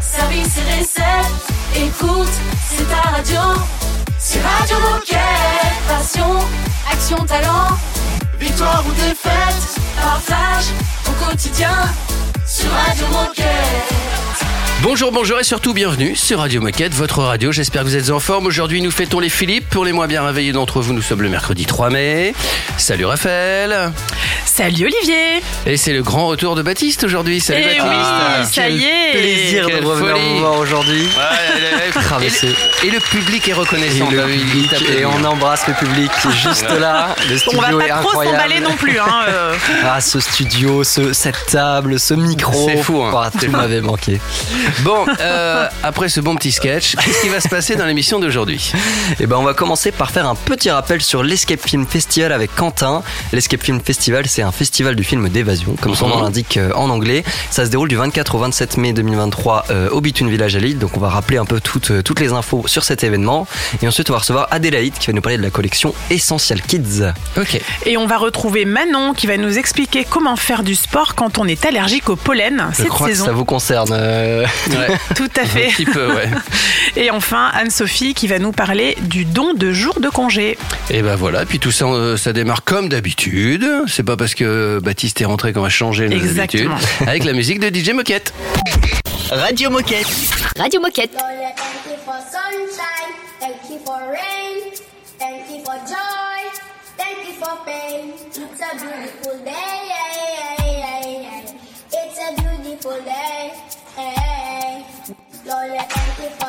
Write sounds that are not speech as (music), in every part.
service et recettes. Écoute, c'est ta radio. C'est Radio Moquette. Passion, action, talent. Victoire ou défaite, partage au quotidien sur Radio Moquette. Bonjour, bonjour et surtout bienvenue sur Radio Moquette, votre radio. J'espère que vous êtes en forme. Aujourd'hui, nous fêtons les Philippe. Pour les moins bien réveillés d'entre vous, nous sommes le mercredi 3 mai. Salut Raphaël. Salut Olivier. Et c'est le grand retour de Baptiste aujourd'hui. Salut Eh Baptiste. oui, ça y est. plaisir Quelle de revenir folie. vous voir aujourd'hui. Ouais, (laughs) et, le, et le public est Et, reconnaissant. le Bah public, et bien. on embrasse le public qui est juste là. Le On studio va est pas trop incroyable. s'emballer non plus. Hein, euh. Ah, ce studio, ce, cette table, ce micro. C'est fou, hein. Ah, tout m'avait manqué. Bon, euh, après ce bon petit sketch, qu'est-ce qui va se passer dans l'émission d'aujourd'hui? Et ben, on va commencer par faire un petit rappel sur l'Escape Film Festival avec Quentin. L'Escape Film Festival, c'est un festival du film d'évasion, comme son nom Mhm. l'indique euh, en anglais. Ça se déroule du 24 au 27 mai 2023 euh, au Bitoun Village à Lille. Donc, on va rappeler un peu toutes, euh, toutes les infos sur cet événement. Et ensuite, on va recevoir Adélaïde qui va nous parler de la collection Essential Kids. Ok. Et on va retrouver Manon qui va nous expliquer comment faire du sport quand on est allergique au pollen Je cette crois saison. que ça vous concerne. euh, Ouais. Tout à Un fait. petit peu, ouais. (laughs) Et enfin, Anne-Sophie qui va nous parler du don de jours de congé. Et ben voilà, puis tout ça, euh, ça démarre comme d'habitude. C'est pas parce que Baptiste est rentré qu'on va changer nos Exactement. habitudes. Avec la musique de DJ Moquette. Radio Moquette. Radio Moquette. Lord, thank you for sunshine, thank you for rain, thank you for joy, thank you for pain. It's a beautiful day, it's a beautiful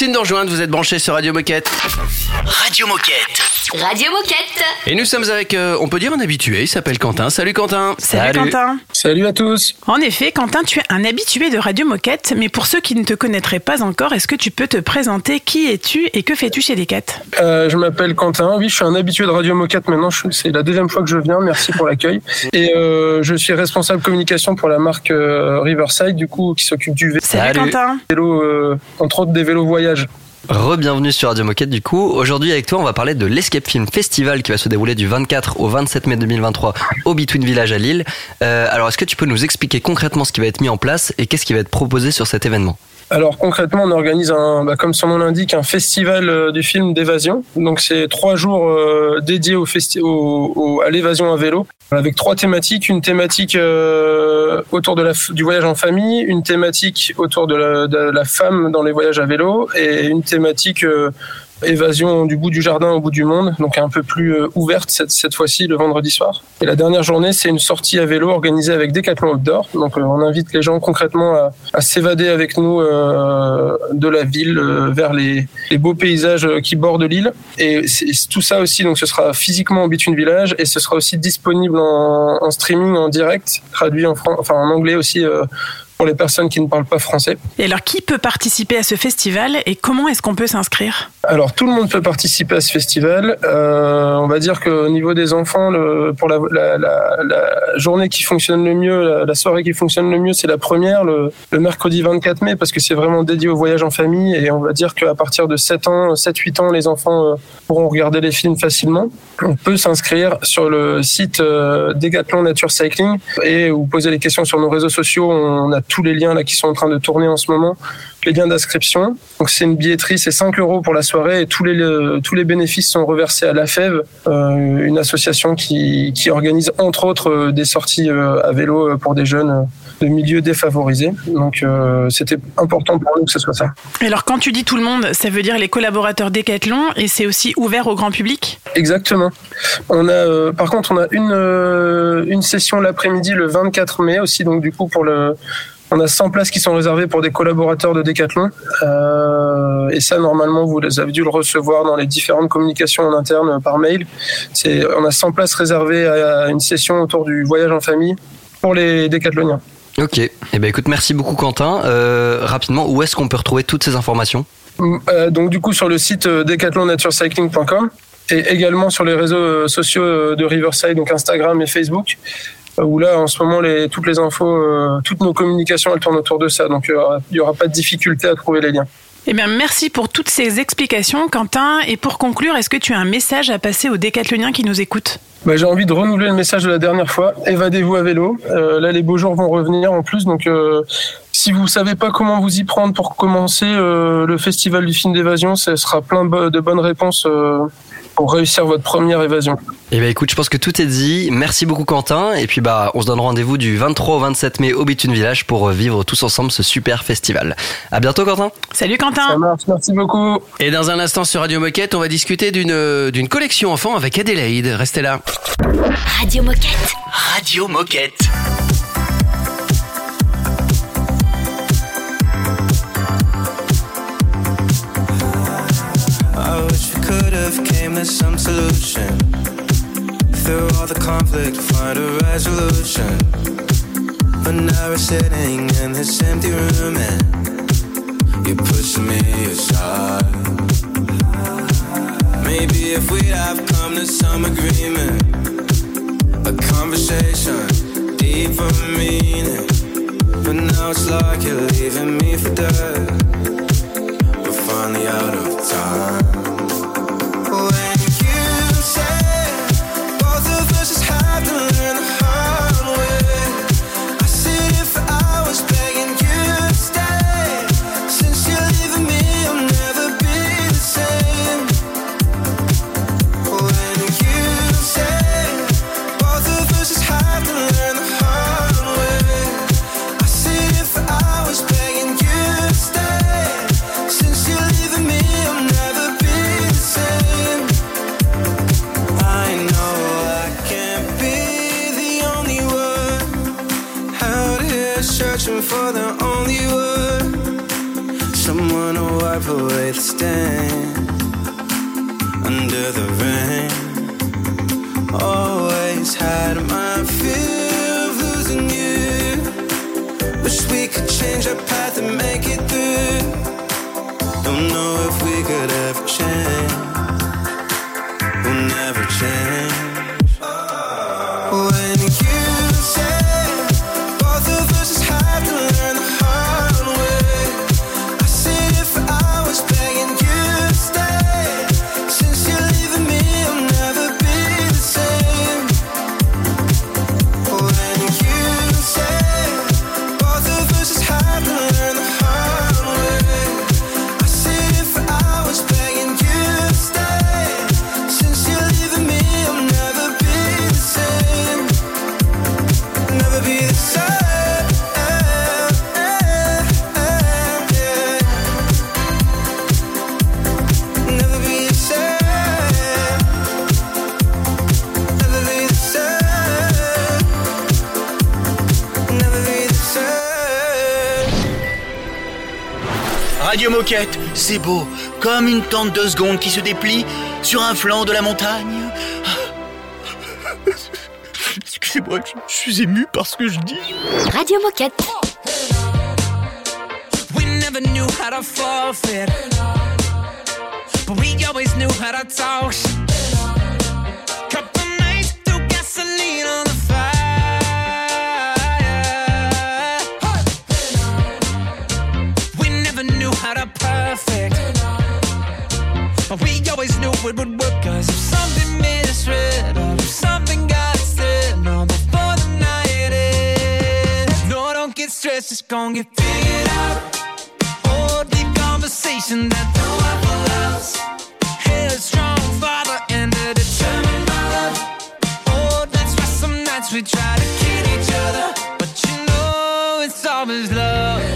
Merci de vous êtes branchés sur Radio Moquette. Radio Moquette. Radio Moquette. Et nous sommes avec, euh, on peut dire un habitué, il s'appelle Quentin. Salut Quentin. Salut, Salut. Quentin. Salut à tous. En effet, Quentin, tu es un habitué de Radio Moquette, mais pour ceux qui ne te connaîtraient pas encore, est-ce que tu peux te présenter Qui es-tu et que fais-tu chez Decat? Euh, je m'appelle Quentin. Oui, je suis un habitué de Radio Moquette maintenant. Je- C'est la deuxième fois que je viens. Merci pour l'accueil. (laughs) Et euh, je suis responsable communication pour la marque euh, Riverside, du coup, qui s'occupe du vé- Salut, Salut. Quentin. vélo, euh, entre autres des vélos voyage. Re-bienvenue sur Radio Moquette du coup. Aujourd'hui avec toi on va parler de l'Escape Film Festival qui va se dérouler du 24 au 27 mai 2023 au Between Village à Lille. Euh, alors est-ce que tu peux nous expliquer concrètement ce qui va être mis en place et qu'est-ce qui va être proposé sur cet événement? Alors concrètement, on organise un, bah, comme son nom l'indique, un festival euh, du film d'évasion. Donc c'est trois jours euh, dédiés au festi- au- à l'évasion à vélo, avec trois thématiques. Une thématique euh, autour de la, du voyage en famille, une thématique autour de la, femme dans les voyages à vélo, et une thématique évasion du bout du jardin au bout du monde, donc un peu plus euh, ouverte cette, cette fois-ci le vendredi soir. Et la dernière journée, c'est une sortie à vélo organisée avec Decathlon Outdoor. Donc euh, on invite les gens concrètement à, à s'évader avec nous euh, de la ville euh, vers les, les beaux paysages euh, qui bordent l'île. Et tout ça aussi, donc ce sera physiquement au Bitume Village et ce sera aussi disponible en, en streaming, en direct, traduit en, enfin, en anglais aussi euh, pour les personnes qui ne parlent pas français. Et alors, qui peut participer à ce festival et comment est-ce qu'on peut s'inscrire? Alors tout le monde peut participer à ce festival. Euh, on va dire qu'au niveau des enfants, le, pour la, la, la, la journée qui fonctionne le mieux, la, soirée qui fonctionne le mieux, c'est la première, le, le mercredi 24 mai, parce que c'est vraiment dédié au voyage en famille. Et on va dire qu'à partir de 7 ans, 7-8 ans, les enfants euh, pourront regarder les films facilement. On peut s'inscrire sur le site euh, Decathlon Nature Cycling et vous poser les questions sur nos réseaux sociaux. On a tous les liens là qui sont en train de tourner en ce moment les liens d'inscription. Donc c'est une billetterie, c'est 5 euros pour la soirée et tous les le- tous les bénéfices sont reversés à la FEV, euh, une association qui, qui organise entre autres euh, des sorties euh, à vélo pour des jeunes de milieux défavorisés. Donc c'était important pour nous que ce soit ça. Alors, quand tu dis tout le monde, ça veut dire les collaborateurs Decathlon et c'est aussi ouvert au grand public? Exactement. On a, par contre, on a une une session l'après-midi le 24 mai aussi, donc du coup pour le on a 100 places qui sont réservées pour des collaborateurs de Decathlon. Euh, et ça, normalement, vous avez dû le recevoir dans les différentes communications en interne par mail. C'est, on a 100 places réservées à une session autour du voyage en famille pour les Décathloniens. Ok. Eh ben écoute, merci beaucoup Quentin. Euh, rapidement, où est-ce qu'on peut retrouver toutes ces informations? Euh, donc du coup sur le site euh, decathlonnaturecycling.com et également sur les réseaux euh, sociaux euh, de Riverside, donc Instagram et Facebook, euh, où là en ce moment les, toutes les infos, euh, toutes nos communications elles tournent autour de ça, donc il n'y aura pas de difficulté à trouver les liens. Eh bien, merci pour toutes ces explications, Quentin. Et pour conclure, est-ce que tu as un message à passer aux décathloniens qui nous écoutent? Bah, j'ai envie de renouveler le message de la dernière fois. Évadez-vous à vélo. Euh, là, les beaux jours vont revenir en plus. Donc, euh, si vous savez pas comment vous y prendre pour commencer le festival du film d'évasion, ce sera plein de bonnes réponses pour réussir votre première évasion. Eh ben écoute, je pense que tout est dit. Merci beaucoup Quentin. Et puis bah, on se donne rendez-vous du 23 au 27 mai au Bitume Village pour euh, vivre tous ensemble ce super festival. À bientôt Quentin. Salut Ça Quentin marche. Merci beaucoup. Et dans un instant sur Radio Moquette, on va discuter d'une d'une collection enfant avec Adélaïde. Restez là. Radio Moquette. Radio Moquette. I wish we could have came to some solution. Through all the conflict, find a resolution. But now we're sitting in this empty room and you're pushing me aside. Maybe if we have come to some agreement, a conversation, deeper meaning. But now it's like you're leaving me for dead. We're finally out of time. Always had my fear of losing you. Wish we could change our path and make it through. Don't know if we could ever change. We'll never change. C'est beau, comme une tente de secondes qui se déplie sur un flanc de la montagne. Excusez-moi, je, je suis ému par ce que je dis. Radio Moquette. We never knew how to forfeit. But we always knew how to talk. Gonna get figured out. Oh, deep conversation that the Waffle House. Headstrong father and a determined mother. Oh, that's why some nights we try to kill each other. But you know it's always love.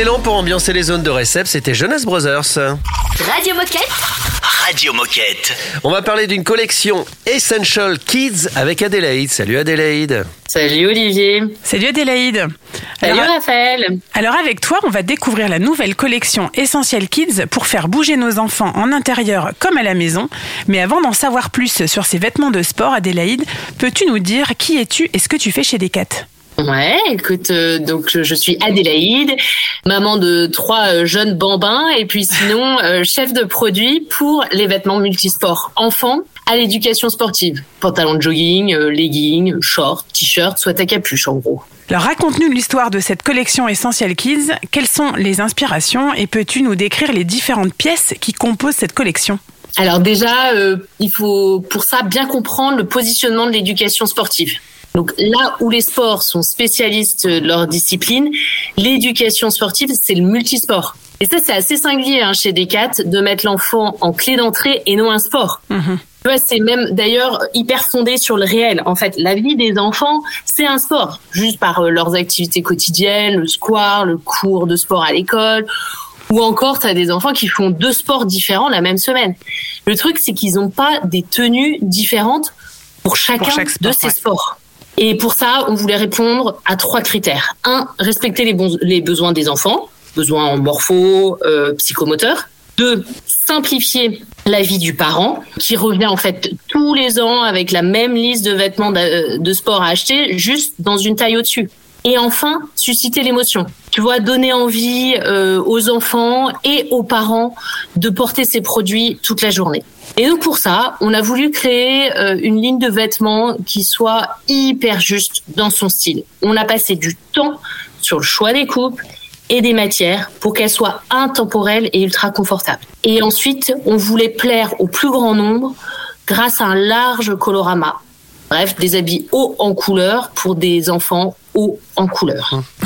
Excellent pour ambiancer les zones de récep, c'était Jonas Brothers. Radio Moquette. Radio Moquette. On va parler d'une collection Essential Kids avec Adélaïde. Salut Adélaïde. Salut Olivier. Salut Adélaïde. Salut Alors, Raphaël. alors avec toi, on va découvrir la nouvelle collection Essential Kids pour faire bouger nos enfants en intérieur comme à la maison. Mais avant d'en savoir plus sur ces vêtements de sport, Adélaïde, peux-tu nous dire qui es-tu et ce que tu fais chez Decat? Ouais, écoute, euh, donc je je suis Adélaïde, maman de trois euh, jeunes bambins et puis sinon (laughs) euh, chef de produit pour les vêtements multisports enfants à l'éducation sportive. Pantalon de jogging, euh, leggings, shorts, t-shirts, soit à capuche en gros. Alors raconte-nous l'histoire de cette collection Essential Kids. Quelles sont les inspirations et peux-tu nous décrire les différentes pièces qui composent cette collection? Alors déjà, euh, il faut pour ça bien comprendre le positionnement de l'éducation sportive. Donc là où les sports sont spécialistes de leur discipline, l'éducation sportive, c'est le multisport. Et ça, c'est assez singulier hein, chez Decat de mettre l'enfant en clé d'entrée et non un sport. Vois, c'est même d'ailleurs hyper fondé sur le réel. En fait, la vie des enfants, c'est un sport, juste par euh, leurs activités quotidiennes, le square, le cours de sport à l'école, ou encore, tu as des enfants qui font deux sports différents la même semaine. Le truc, c'est qu'ils n'ont pas des tenues différentes pour chacun chaque sport, de ces ouais. sports. Et pour ça, on voulait répondre à trois critères. Un, respecter les, besoins des enfants, besoins en morpho, euh. Deux, simplifier la vie du parent, qui revient en fait tous les ans avec la même liste de vêtements de, de sport à acheter, juste dans une taille au-dessus. Et enfin, susciter l'émotion. Tu vois, donner envie euh, aux enfants et aux parents de porter ces produits toute la journée. Et donc pour ça, on a voulu créer euh, une ligne de vêtements qui soit hyper juste dans son style. On a passé du temps sur le choix des coupes et des matières pour qu'elles soient intemporelles et ultra confortables. Et ensuite, on voulait plaire au plus grand nombre grâce à un large colorama. Bref, des habits hauts en couleur pour des enfants hauts en couleur. (laughs)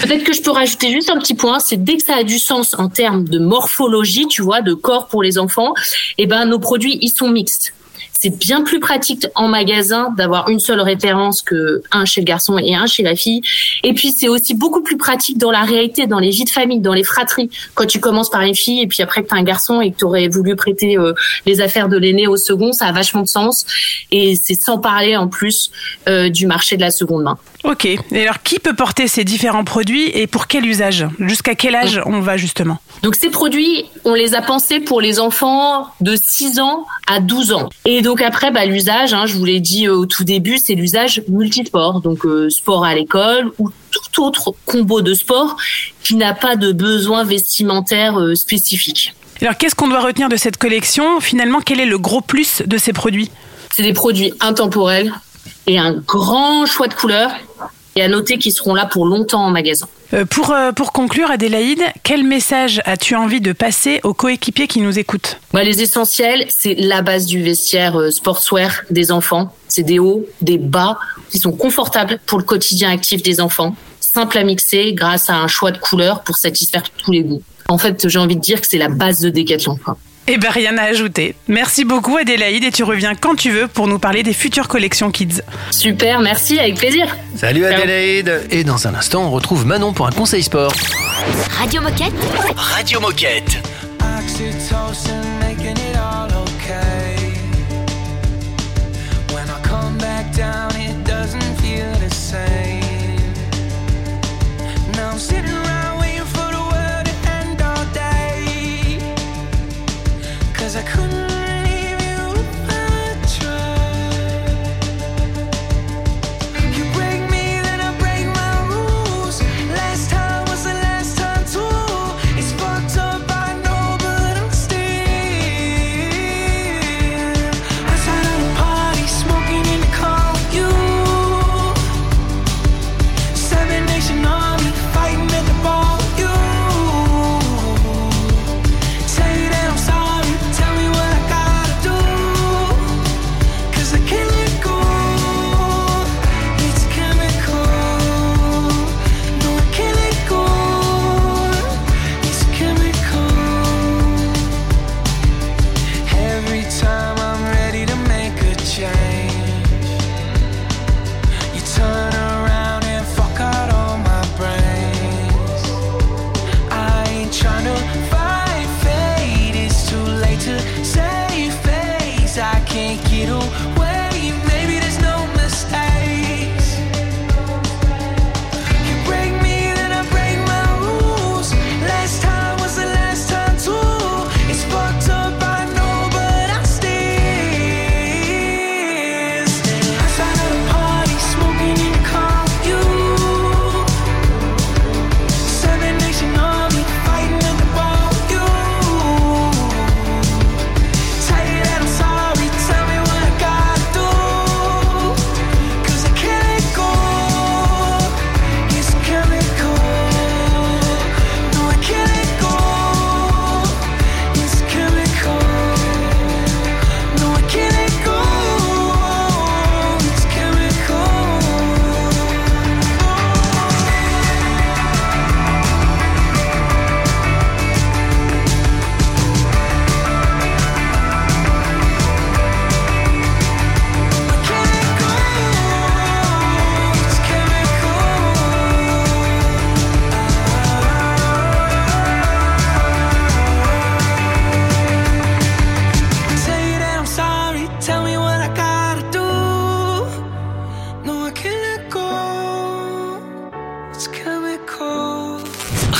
Peut-être que je peux rajouter juste un petit point, c'est dès que ça a du sens en termes de morphologie, tu vois, de corps pour les enfants, eh ben nos produits ils sont mixtes. C'est bien plus pratique en magasin d'avoir une seule référence que un chez le garçon et un chez la fille. Et puis c'est aussi beaucoup plus pratique dans la réalité, dans les vies de famille, dans les fratries. Quand tu commences par une fille et puis après que t'as un garçon et que t'aurais voulu prêter euh, les affaires de l'aîné au second, ça a vachement de sens. Et c'est sans parler en plus euh, du marché de la seconde main. Ok. Et alors, qui peut porter ces différents produits et pour quel usage? Jusqu'à quel âge on va justement? Donc ces produits, on les a pensés pour les enfants de 6 ans à 12 ans. Et donc après, bah, l'usage, hein, je vous l'ai dit euh, au tout début, c'est l'usage multisport. Donc euh, sport à l'école ou tout autre combo de sport qui n'a pas de besoin vestimentaire euh, spécifique. Alors, qu'est-ce qu'on doit retenir de cette collection? Finalement, quel est le gros plus de ces produits? C'est des produits intemporels et un grand choix de couleurs. Et à noter qu'ils seront là pour longtemps en magasin. Euh, pour, euh, pour conclure, Adélaïde, quel message as-tu envie de passer aux coéquipiers qui nous écoutent Bah, les essentiels, c'est la base du vestiaire euh, sportswear des enfants. C'est des hauts, des bas qui sont confortables pour le quotidien actif des enfants, simple à mixer grâce à un choix de couleurs pour satisfaire tous les goûts. En fait, j'ai envie de dire que c'est la base de Decathlon. quoi. Eh ben, rien à ajouter. Merci beaucoup, Adélaïde, et tu reviens quand tu veux pour nous parler des futures collections Kids. Super, merci, avec plaisir. Salut Adélaïde Et dans un instant, on retrouve Manon pour un conseil sport. Radio Moquette. Radio Moquette. Oxytocin making it all okay.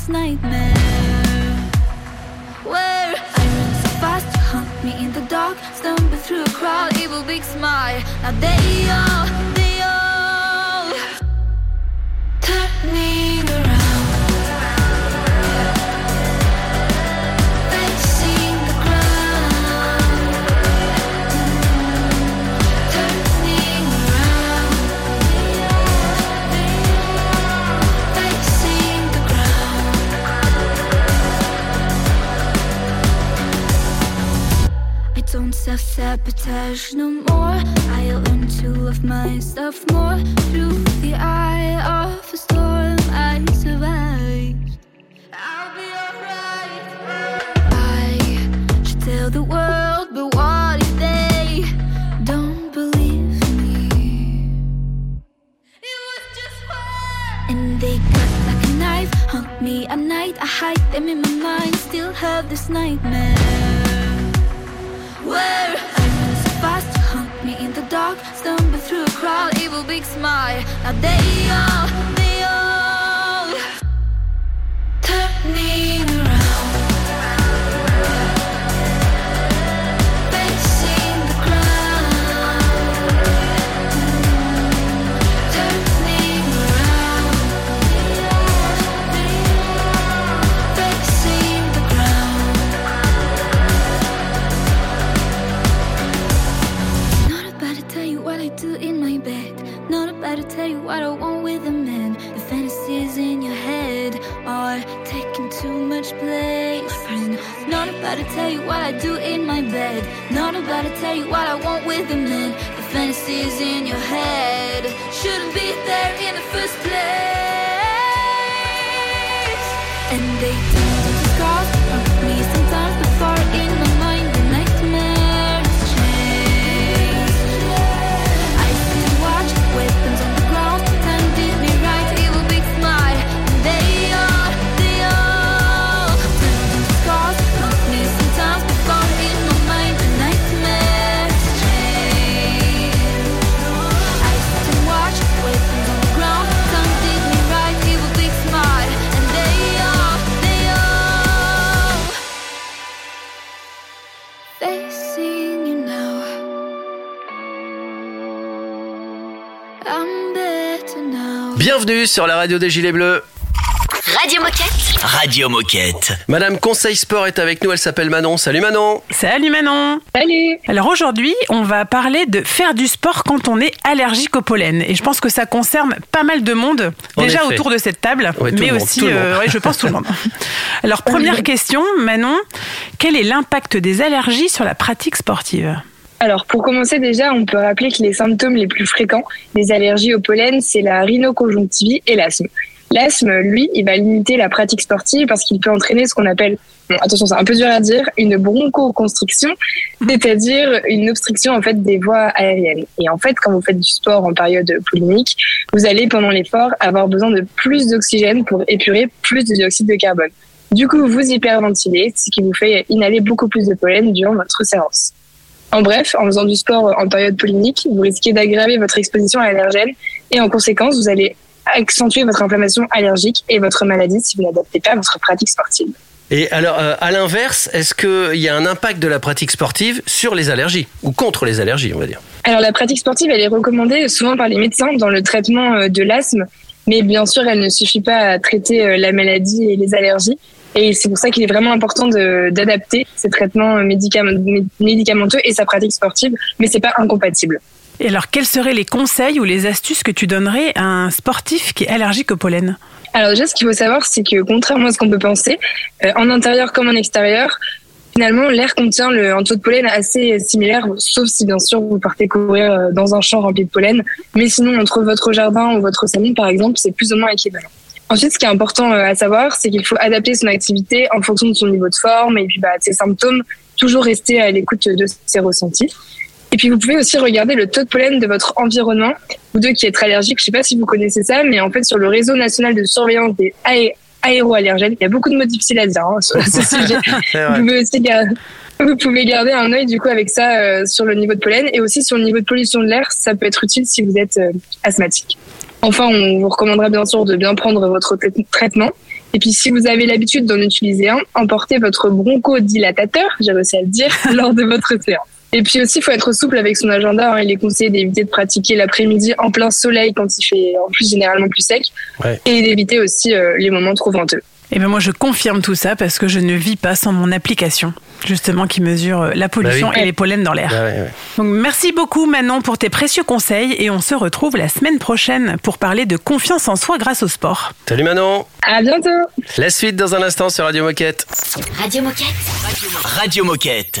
last night. Self-sabotage no more. I learn to love myself more. Bienvenue sur la radio des Gilets Bleus. Radio Moquette. Radio Moquette. Madame Conseil Sport est avec nous, elle s'appelle Manon. Salut Manon. Salut Manon Salut Alors aujourd'hui, on va parler de faire du sport quand on est allergique au pollen. Et je pense que ça concerne pas mal de monde, En déjà effet. autour de cette table, Ouais, mais monde, aussi, ouais, je pense tout le monde. (laughs) Alors première question, Manon, quel est l'impact des allergies sur la pratique sportive? Alors, pour commencer, déjà, on peut rappeler que les symptômes les plus fréquents des allergies au pollen, c'est la rhinoconjonctivite et l'asthme. L'asthme, lui, il va limiter la pratique sportive parce qu'il peut entraîner ce qu'on appelle, bon, attention, c'est un peu dur à dire, une bronchoconstriction, c'est-à-dire une obstruction en fait des voies aériennes. Et en fait, quand vous faites du sport en période polémique, vous allez pendant l'effort avoir besoin de plus d'oxygène pour épurer plus de dioxyde de carbone. Du coup, vous hyperventilez, ce qui vous fait inhaler beaucoup plus de pollen durant votre séance. En bref, en faisant du sport en période polémique, vous risquez d'aggraver votre exposition à l'allergène et en conséquence, vous allez accentuer votre inflammation allergique et votre maladie si vous n'adaptez pas votre pratique sportive. Et alors, euh, à l'inverse, est-ce qu'il y a un impact de la pratique sportive sur les allergies ou contre les allergies, on va dire? Alors la pratique sportive, elle est recommandée souvent par les médecins dans le traitement euh, de l'asthme, mais bien sûr, elle ne suffit pas à traiter euh, la maladie et les allergies. Et c'est pour ça qu'il est vraiment important d'adapter ces traitements médicam- mé- médicamenteux et sa pratique sportive, mais c'est pas incompatible. Et alors, quels seraient les conseils ou les astuces que tu donnerais à un sportif qui est allergique au pollen? Alors déjà, ce qu'il faut savoir, c'est que contrairement à ce qu'on peut penser, euh, en intérieur comme en extérieur, finalement, l'air contient le, un taux de pollen assez similaire, sauf si bien sûr vous partez courir euh, dans un champ rempli de pollen. Mais sinon, entre votre jardin ou votre salon, par exemple, c'est plus ou moins équivalent. Ensuite, ce qui est important euh, à savoir, c'est qu'il faut adapter son activité en fonction de son niveau de forme et puis bah, de ses symptômes, toujours rester à l'écoute de ses ressentis. Et puis vous pouvez aussi regarder le taux de pollen de votre environnement. Vous deux qui êtes allergiques, je sais pas si vous connaissez ça, mais en fait sur le réseau national de surveillance des aé- aéroallergènes, il y a beaucoup de mots difficiles à dire hein, sur ce (laughs) sujet. Vous pouvez aussi gar- vous pouvez garder un œil du coup avec ça euh, sur le niveau de pollen et aussi sur le niveau de pollution de l'air. Ça peut être utile si vous êtes euh, asthmatique. Enfin, on vous recommandera bien sûr de bien prendre votre tra- traitement Et puis, si vous avez l'habitude d'en utiliser un, emportez votre bronchodilatateur, j'ai réussi à le dire, (laughs) lors de votre séance. Et puis aussi, il faut être souple avec son agenda. hein. Il est conseillé d'éviter de pratiquer l'après-midi en plein soleil quand il fait en plus généralement plus sec. Ouais. Et d'éviter aussi euh, les moments trop venteux. Et ben moi je confirme tout ça parce que je ne vis pas sans mon application justement qui mesure euh, la pollution Bah oui. et les pollens dans l'air. Ah ouais, ouais. Donc merci beaucoup Manon pour tes précieux conseils et on se retrouve la semaine prochaine pour parler de confiance en soi grâce au sport. Salut Manon À bientôt La suite dans un instant sur Radio Moquette. Radio Moquette. Radio Moquette.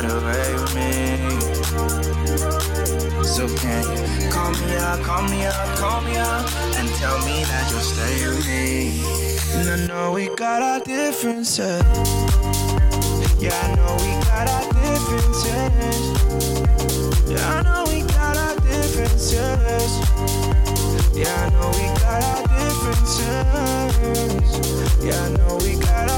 got away with me. So can you call me up, call me up, call me up, and tell me that you'll stay with me? And I know we got our differences. Yeah, I know we got our differences. Yeah, I know we got our differences. Yeah, I know we got our differences. Yeah, I know we got our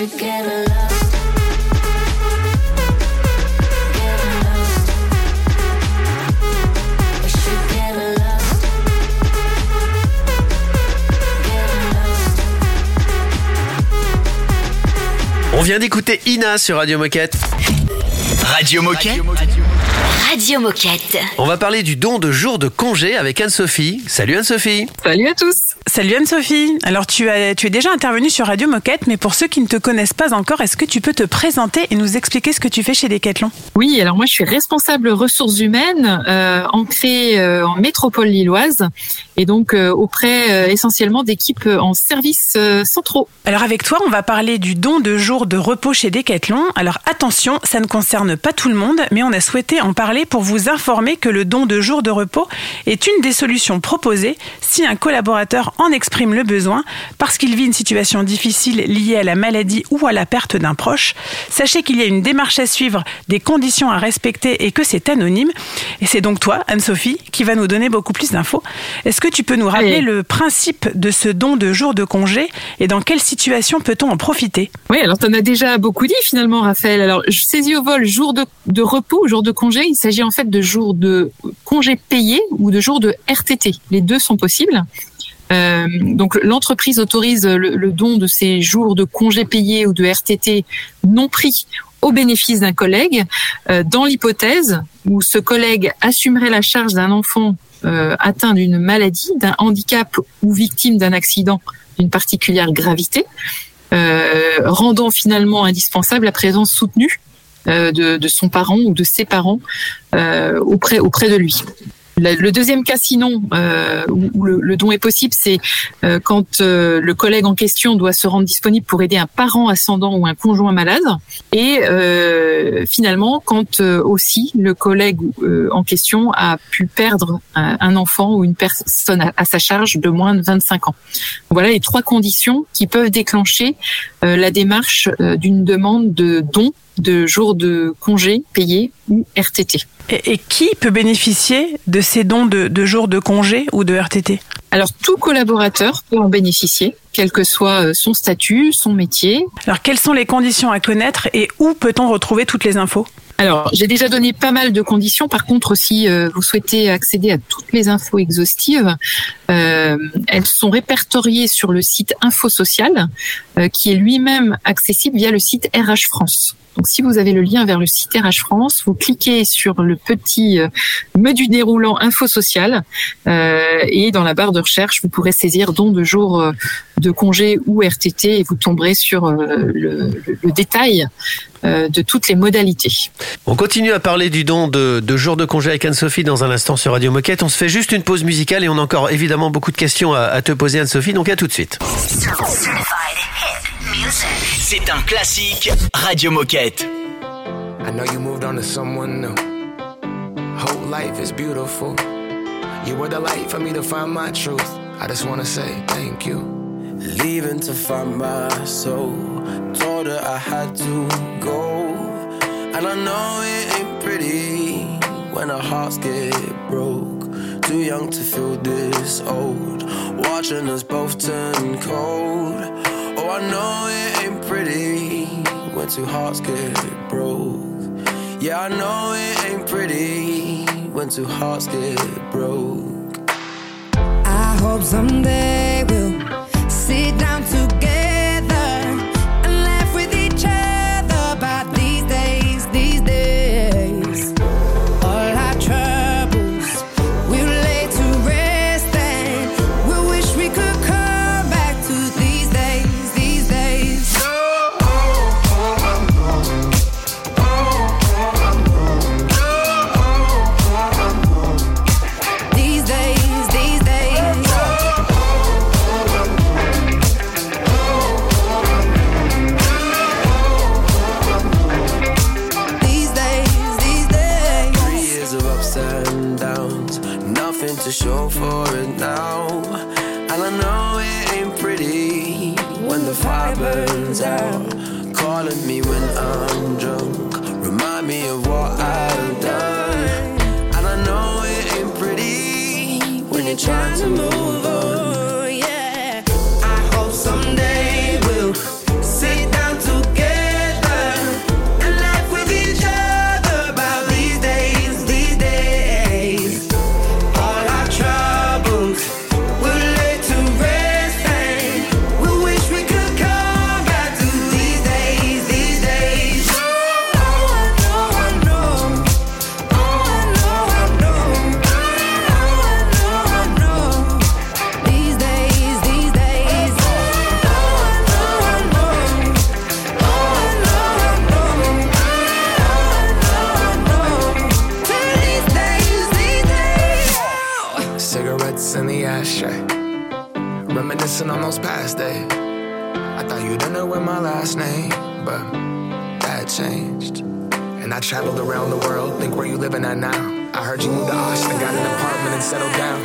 On vient d'écouter Ina sur Radio Moquette. Radio Moquette, Radio Moquette. On va parler du don de jour de congé avec Anne-Sophie. Salut Anne-Sophie. Salut à tous. Salut Anne-Sophie. Alors tu, as, tu es déjà intervenue sur Radio Moquette, mais pour ceux qui ne te connaissent pas encore, est-ce que tu peux te présenter et nous expliquer ce que tu fais chez Decathlon? Oui, alors moi je suis responsable ressources humaines euh, ancrée euh, en métropole lilloise et donc euh, auprès euh, essentiellement d'équipes en services euh, centraux. Alors avec toi, on va parler du don de jours de repos chez Decathlon. Alors attention, ça ne concerne pas tout le monde, mais on a souhaité en parler pour vous informer que le don de jours de repos est une des solutions proposées si un collaborateur en exprime le besoin parce qu'il vit une situation difficile liée à la maladie ou à la perte d'un proche. Sachez qu'il y a une démarche à suivre, des conditions à respecter et que c'est anonyme. Et c'est donc toi, Anne-Sophie, qui va nous donner beaucoup plus d'infos. Est-ce que tu peux nous rappeler Oui. le principe de ce don de jours de congé et dans quelle situation peut-on en profiter? Oui, alors tu en as déjà beaucoup dit finalement, Raphaël. Alors, je saisis au vol jour de, de repos, jour de congé. Il s'agit en fait de jours de congé payé ou de jours de RTT. Les deux sont possibles. Euh, donc l'entreprise autorise le, don de ces jours de congé payé ou de RTT non pris au bénéfice d'un collègue, euh, dans l'hypothèse où ce collègue assumerait la charge d'un enfant euh, atteint d'une maladie, d'un handicap ou victime d'un accident d'une particulière gravité, rendant finalement indispensable la présence soutenue de, de son parent ou de ses parents euh, auprès, auprès de lui. Le deuxième cas, sinon, euh, où le, le don est possible, c'est euh, quand euh, le collègue en question doit se rendre disponible pour aider un parent ascendant ou un conjoint malade, et euh, finalement, quand euh, aussi le collègue euh, en question a pu perdre un, un enfant ou une personne à, à sa charge de moins de 25 ans. Voilà les trois conditions qui peuvent déclencher euh, la démarche euh, d'une demande de don de jours de congé payés ou RTT. et, et qui peut bénéficier de ces dons de, de jours de congé ou de RTT Alors tout collaborateur peut en bénéficier, quel que soit euh, son statut, son métier. Alors quelles sont les conditions à connaître et où peut-on retrouver toutes les infos? Alors, j'ai déjà donné pas mal de conditions. Par contre, si euh, vous souhaitez accéder à toutes les infos exhaustives, euh, elles sont répertoriées sur le site Info Social, euh, qui est lui-même accessible via le site RH France. Donc, si vous avez le lien vers le site RH France, vous cliquez sur le petit euh, menu déroulant Info Social euh, et dans la barre de recherche, vous pourrez saisir don de jours euh, de congé ou RTT et vous tomberez sur euh, le, le- le détail euh, de toutes les modalités. On continue à parler du don de, de jours de congé avec Anne-Sophie dans un instant sur Radio Moquette. On se fait juste une pause musicale et on a encore évidemment beaucoup de questions à, à te poser Anne-Sophie, donc à tout de suite. C'est un classique Radio Moquette. I know you moved on to someone new. Whole life is beautiful. You were the light for me to find my truth. I just wanna say thank you. Leaving to find my soul. Told her I had to go. And I know it ain't pretty when our hearts get broke. Too young to feel this old. Watching us both turn cold. I know it ain't pretty when two hearts get broke. Yeah, I know it ain't pretty when two hearts get broke. I hope someday we'll sit down together Reminiscing on those past days. I thought you'd know with my last name, but that changed. And I traveled around the world, think where you living at now. I heard you moved to Austin, got an apartment and settled down.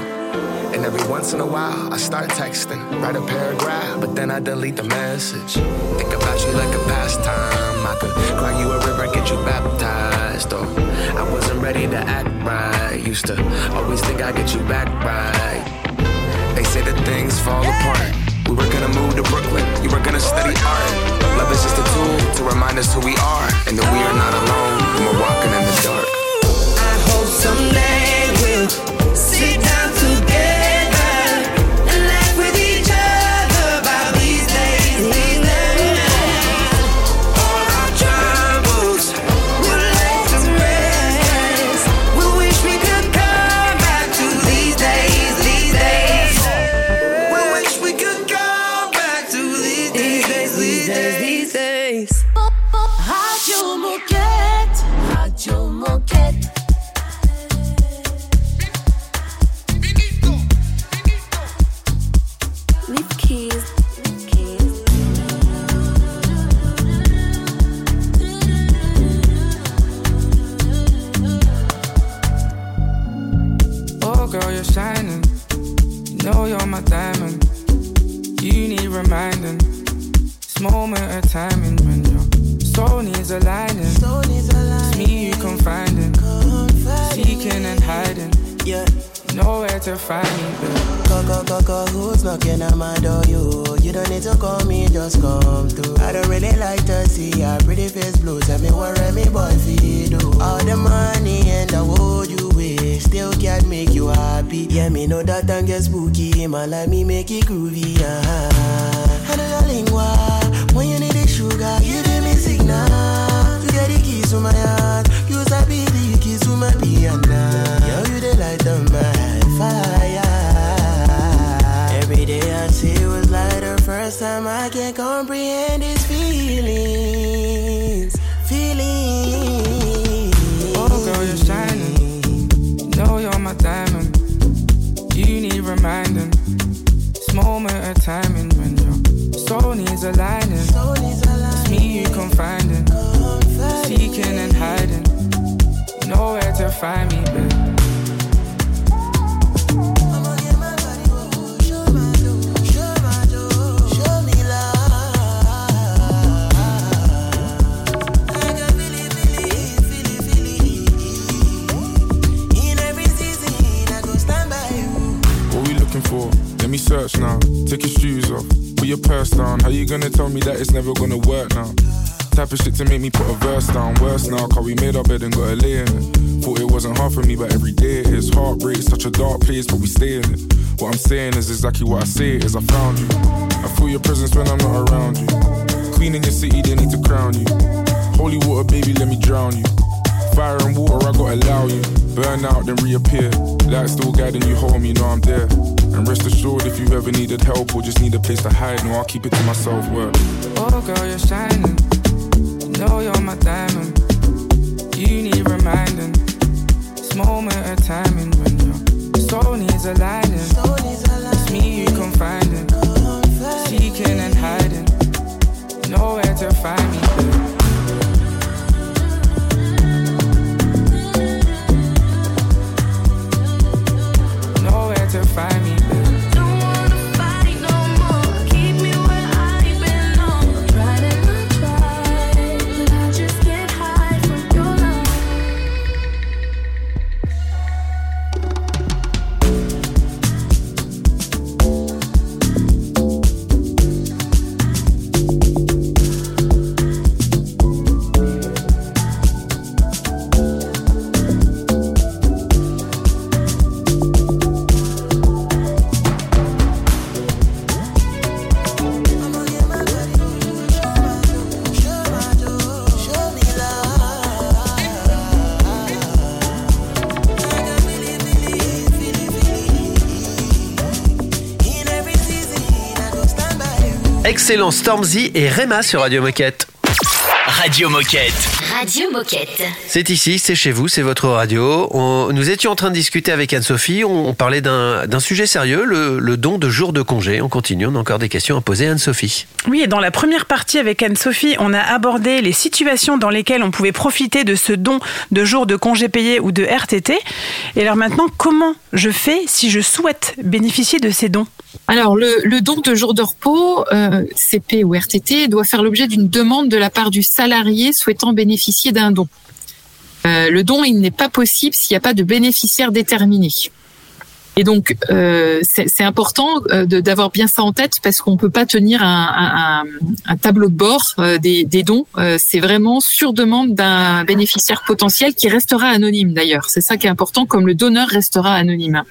And every once in a while, I start texting, write a paragraph, but then I delete the message. Think about you like a pastime. I could cry you a river, get you baptized. Or I wasn't ready to act right. Used to always think I'd get you back right. Say that things fall apart. We were gonna move to Brooklyn, you were gonna study art. Love is just a tool to remind us who we are, and that we are not alone when we're walking in the dark. I hope someday we'll sit down Nowhere to find me, babe. Go, go, who's knocking at my door? You, you don't need to call me, just come through. I don't really like to see your pretty face blue. Tell me what me boy feel do. All the money and the wood you wish still can't make you happy. Yeah, me know that and get spooky. Man, like me make it groovy. Uh-huh. I know your lingua. When you need the sugar, give me signal. You get the keys to my heart. For? Let me search now. Take your shoes off. Put your purse down. How you gonna tell me that it's never gonna work now? Type of shit to make me put a verse down. Worse now, cause we made our bed and got a lay in it. Thought it wasn't hard for me, but every day it is. Heartbreak, such a dark place, but we stay in it. What I'm saying is exactly what I say is I found you. I feel your presence when I'm not around you. Queen in your city, they need to crown you. Holy water, baby, let me drown you. Fire and water, I gotta allow you. Burn out, then reappear. Light still guiding you home, you know I'm there. And rest assured, if you ever needed help or just need a place to hide, no, I'll keep it to myself. Word. Oh, girl, you're shining. Reminding. This moment of timing when your soul needs aligning. Excellent Stormzy et Rema sur Radio Moquette. Radio Moquette. Radio Moquette. C'est ici, c'est chez vous, c'est votre radio. On- nous étions en train de discuter avec Anne-Sophie, on, on parlait d'un sujet sérieux, le, le don de jours de congé. On continue, on a encore des questions à poser à Anne-Sophie. Oui, et dans la première partie avec Anne-Sophie, on a abordé les situations dans lesquelles on pouvait profiter de ce don de jours de congés payés ou de RTT. Et alors maintenant, comment je fais si je souhaite bénéficier de ces dons? Alors, le, le don de jour de repos, euh, CP ou RTT, doit faire l'objet d'une demande de la part du salarié souhaitant bénéficier d'un don. Euh, le don, il n'est pas possible s'il n'y a pas de bénéficiaire déterminé. Et donc, euh, c'est important euh, d'avoir bien ça en tête parce qu'on peut pas tenir un, tableau de bord des, des dons. C'est vraiment sur demande d'un bénéficiaire potentiel qui restera anonyme d'ailleurs. C'est ça qui est important, comme le donneur restera anonyme.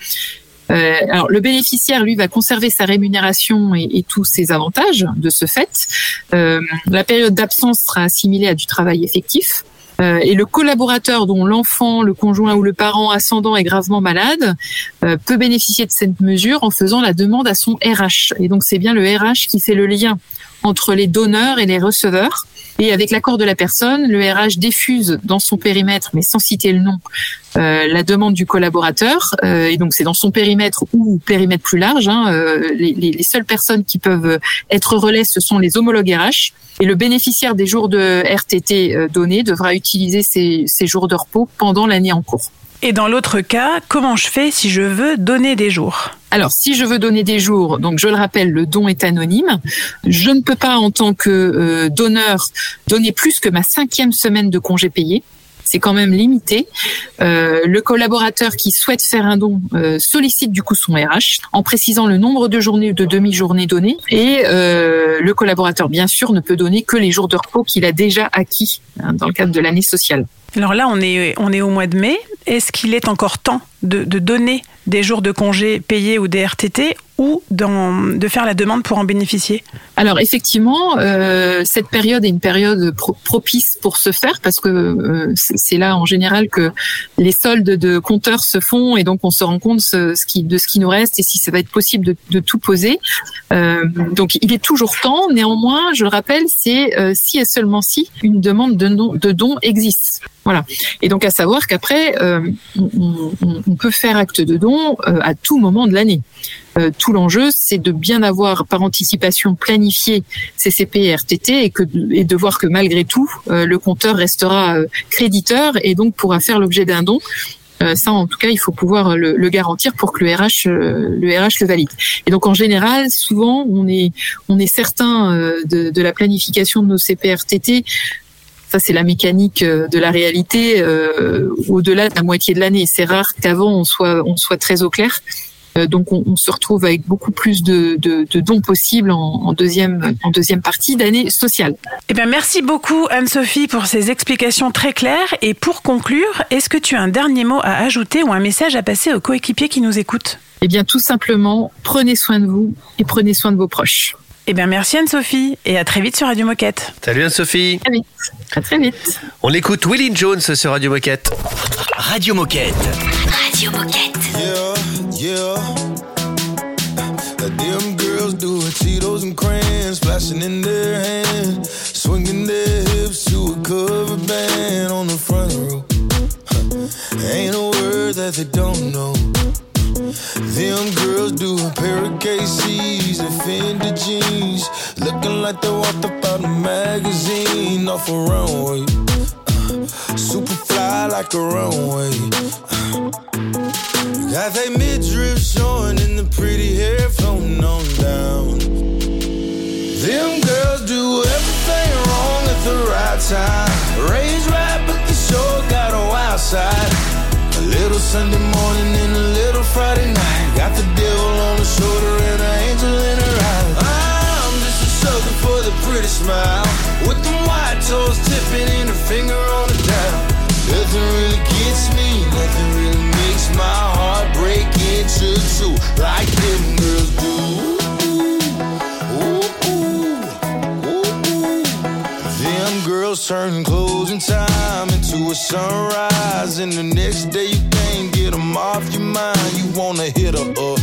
Euh, alors, le bénéficiaire, lui, va conserver sa rémunération et, tous ses avantages de ce fait. Euh, la période d'absence sera assimilée à du travail effectif. Euh, et le collaborateur dont l'enfant, le conjoint ou le parent ascendant est gravement malade euh, peut bénéficier de cette mesure en faisant la demande à son RH. Et donc c'est bien le RH qui fait le lien entre les donneurs et les receveurs. Et avec l'accord de la personne, le RH diffuse dans son périmètre, mais sans citer le nom, euh, la demande du collaborateur. Euh, et donc c'est dans son périmètre ou périmètre plus large. hein, euh, les, les- les seules personnes qui peuvent être relais, ce sont les homologues RH. Et le bénéficiaire des jours de RTT euh, donnés devra utiliser ces, ces jours de repos pendant l'année en cours. Et dans l'autre cas, comment je fais si je veux donner des jours? Alors, si je veux donner des jours, donc je le rappelle, le don est anonyme. Je ne peux pas, en tant que euh, donneur, donner plus que ma cinquième semaine de congé payé. C'est quand même limité. Euh, le collaborateur qui souhaite faire un don euh, sollicite du coup son RH en précisant le nombre de journées ou de demi-journées données. Et euh, le collaborateur, bien sûr, ne peut donner que les jours de repos qu'il a déjà acquis hein, dans le cadre de l'année sociale. Alors là, on est, on est au mois de mai. Est-ce qu'il est encore temps de, donner des jours de congés payés ou des RTT ou de faire la demande pour en bénéficier Alors effectivement, euh, cette période est une période pro- propice pour se faire parce que euh, c'est là en général que les soldes de compteurs se font et donc on se rend compte ce qui, de ce qui nous reste et si ça va être possible de, de tout poser. Euh, donc il est toujours temps. Néanmoins, je le rappelle, c'est euh, si et seulement si une demande de don, de don existe. Voilà. Et donc à savoir qu'après, euh, on, on- on peut faire acte de don euh, à tout moment de l'année. Euh, tout l'enjeu, c'est de bien avoir par anticipation planifié et RTT et, que, et de voir que malgré tout, euh, le compteur restera euh, créditeur et donc pourra faire l'objet d'un don. Euh, ça, en tout cas, il faut pouvoir le, le garantir pour que le RH, euh, le RH le valide. Et donc, en général, souvent, on est, on est certain de, de la planification de nos CPRTT. Ça, c'est la mécanique de la réalité euh, au-delà de la moitié de l'année. C'est rare qu'avant, on soit, on soit très au clair. Euh, donc, on, on se retrouve avec beaucoup plus de, de, de dons possibles en, en deuxième, en deuxième partie d'année sociale. Eh bien, merci beaucoup Anne-Sophie pour ces explications très claires. Et pour conclure, est-ce que tu as un dernier mot à ajouter ou un message à passer aux coéquipiers qui nous écoutent? Eh bien, tout simplement, prenez soin de vous et prenez soin de vos proches. Eh bien, merci Anne-Sophie et à très vite sur Radio Moquette. Salut Anne-Sophie. À vite. À très vite. On écoute Willie Jones sur Radio Moquette. Radio Moquette. Radio Moquette. Yeah, yeah. Uh, Them girls do it, Cheetos and crayons flashing in their hand, swinging their hips to a cover band on the front row. Huh. Ain't a word that they don't know. Them girls do a pair of KCs and Fendi jeans, looking like they walked up out a magazine off a runway. Uh, super fly like a runway. Got they midriff showing and the pretty hair floating on down. Them girls do everything wrong at the right time. Raised right, but they sure got a wild side. A little Sunday morning and a little finger on the dial. Nothing really gets me, nothing really makes my heart break into two like them girls do. Them girls turn closing time into a sunrise, and the next day you can't get them off your mind. You wanna hit her up.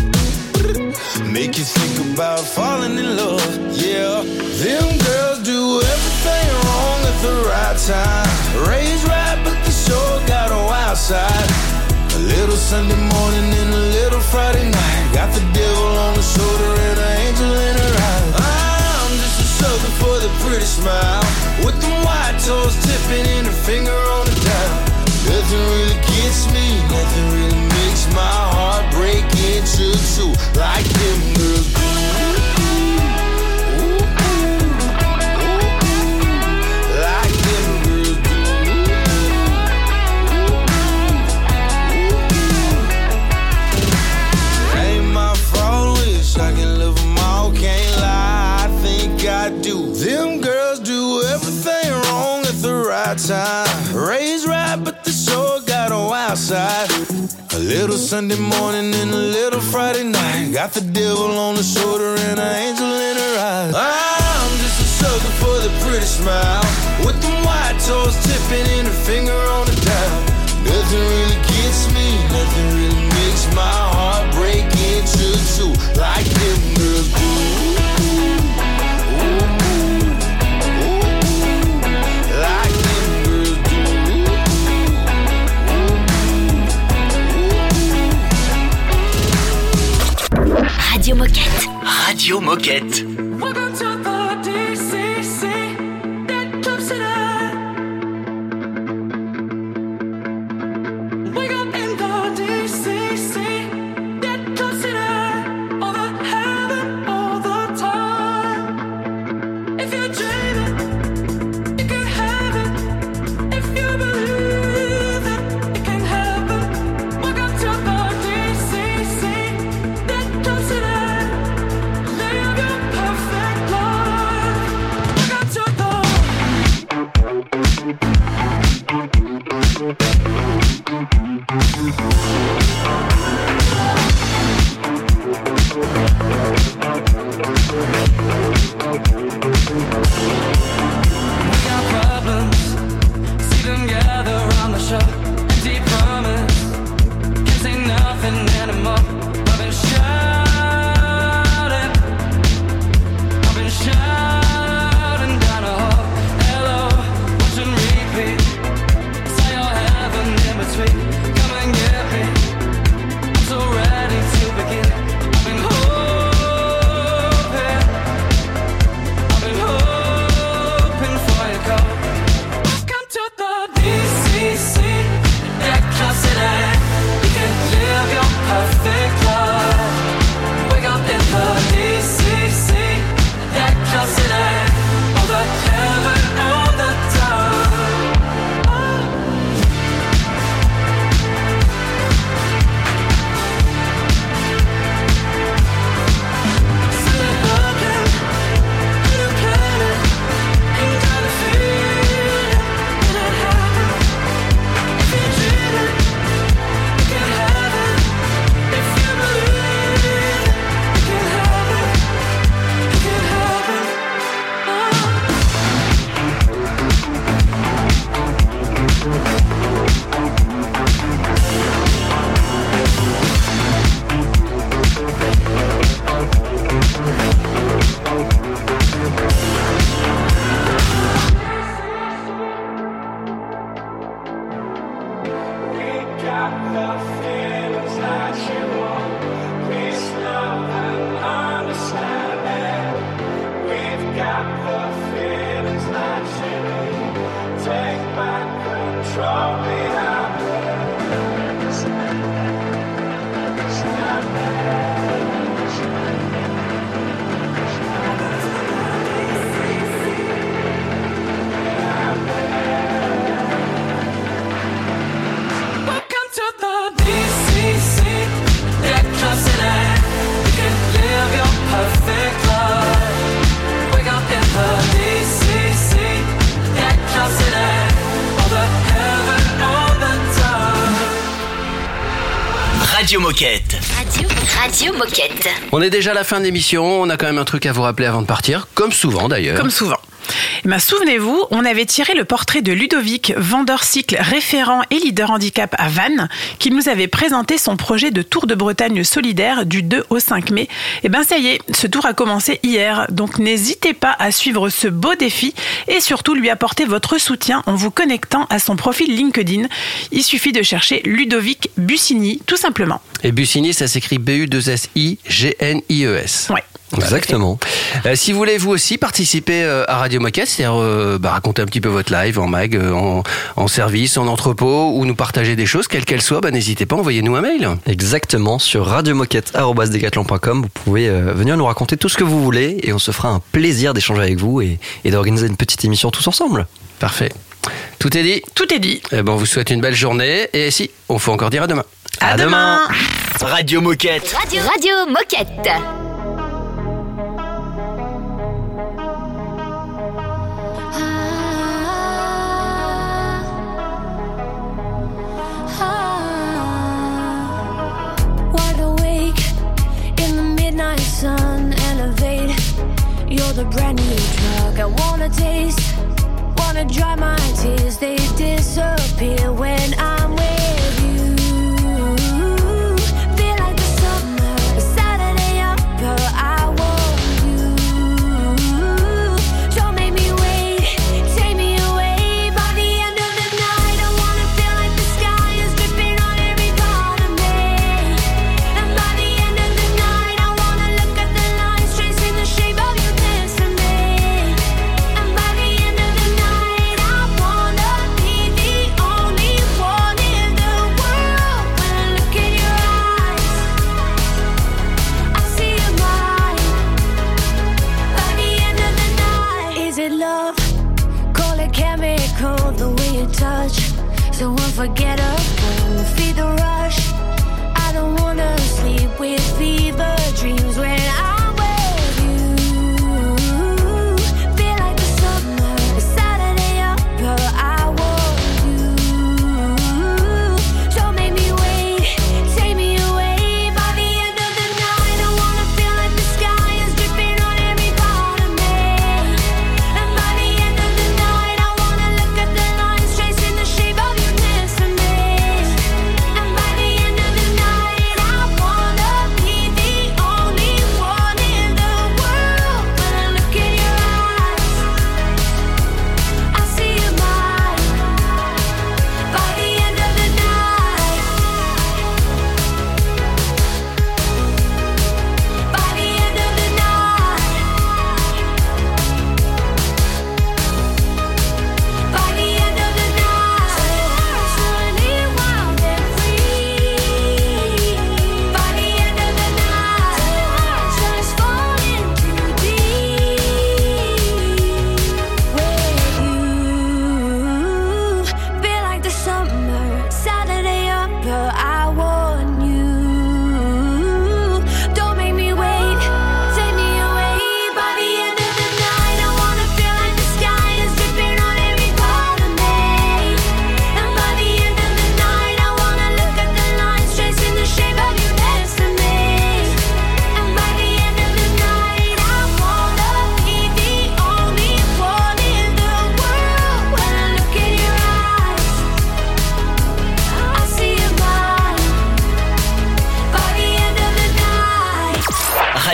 Make you think about falling in love, yeah. Them girls do everything the right time. Raised right, but the show got a wild side. A little Sunday morning and a little Friday night. Got the devil on the shoulder and an angel in her eye. I'm just a sucker for the pretty smile. With them white toes tipping and her finger on the dial. Nothing really gets me, nothing really makes my heart break into two. Like them girls got a little Sunday morning and a little Friday night. Got the devil on the shoulder and an angel in her eyes. I'm just a sucker for the pretty smile. With them white toes tipping and her finger on the dial. Nothing really gets me, nothing really makes my heart break into two. Like them girls Moquette. On est déjà à la fin de l'émission. On a quand même un truc à vous rappeler avant de partir, comme souvent d'ailleurs. Comme souvent. Eh ben, souvenez-vous, on avait tiré le portrait de Ludovic, vendeur cycle référent et leader handicap à Vannes, qui nous avait présenté son projet de Tour de Bretagne solidaire du 2 au 5 mai. Et ben ça y est, ce tour a commencé hier, donc n'hésitez pas à suivre ce beau défi et surtout lui apporter votre soutien en vous connectant à son profil LinkedIn. Il suffit de chercher Ludovic Bussigny, tout simplement. Et Bussigny, ça s'écrit B-U-2-S-I-G-N-I-E-S. Ouais. Exactement. Euh, si vous voulez vous aussi participer euh, à Radio Moquette, c'est-à-dire euh, bah, raconter un petit peu votre live en mag, euh, en, en service, en entrepôt, ou nous partager des choses, quelles qu'elles soient, bah, n'hésitez pas, envoyez-nous un mail. Exactement, sur radiomoquette.com, vous pouvez euh, venir nous raconter tout ce que vous voulez et on se fera un plaisir d'échanger avec vous et, et d'organiser une petite émission tous ensemble. Parfait. Tout est dit Tout est dit. Eh ben, on vous souhaite une belle journée et si, on faut encore dire à demain. À, demain. Radio Moquette. Radio, Radio Moquette. You're the brand new drug I wanna taste. Wanna dry my tears, they disappear when I'm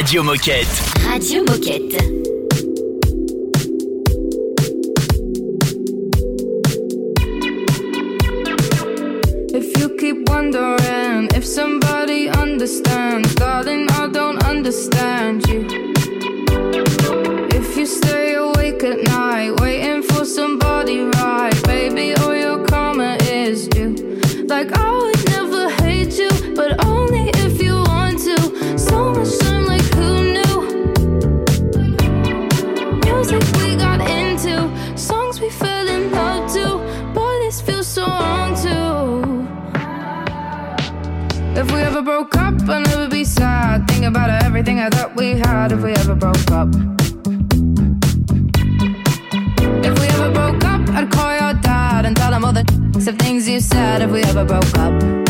Radio Moquette. Radio Moquette. If somebody understands Garden or don't understand you If we ever broke up, I'd never be sad. Think about everything I thought we had if we ever broke up. If we ever broke up, I'd call your dad and tell him all the things you said if we ever broke up.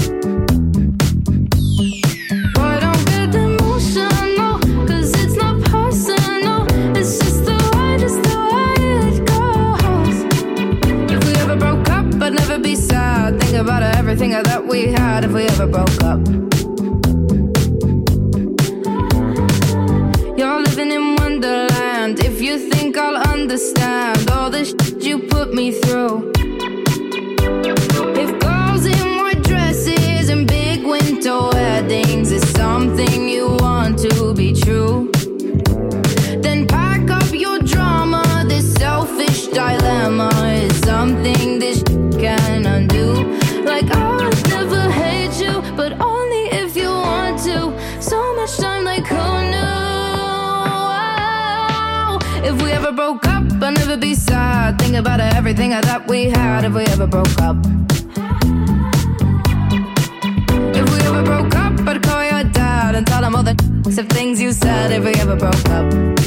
we had if we ever broke up. You're living in Wonderland. If you think I'll understand all the shit you put me through. about everything I thought we had if we ever broke up. If we ever broke up, I'd call your dad and tell him all the (laughs) of things you said if we ever broke up.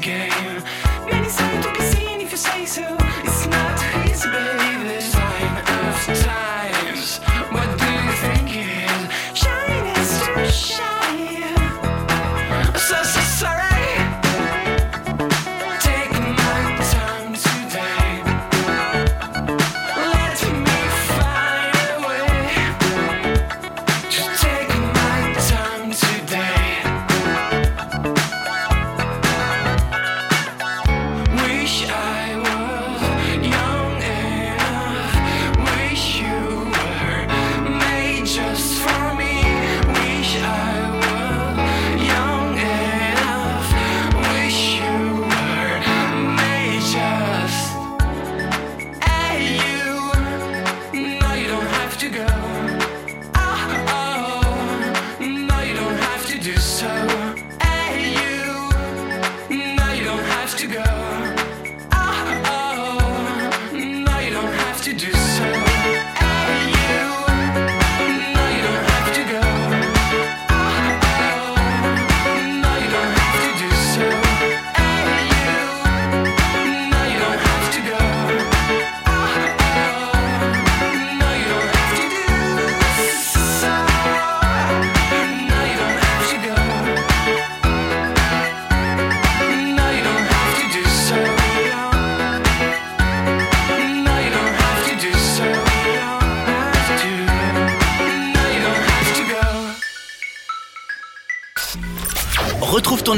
game.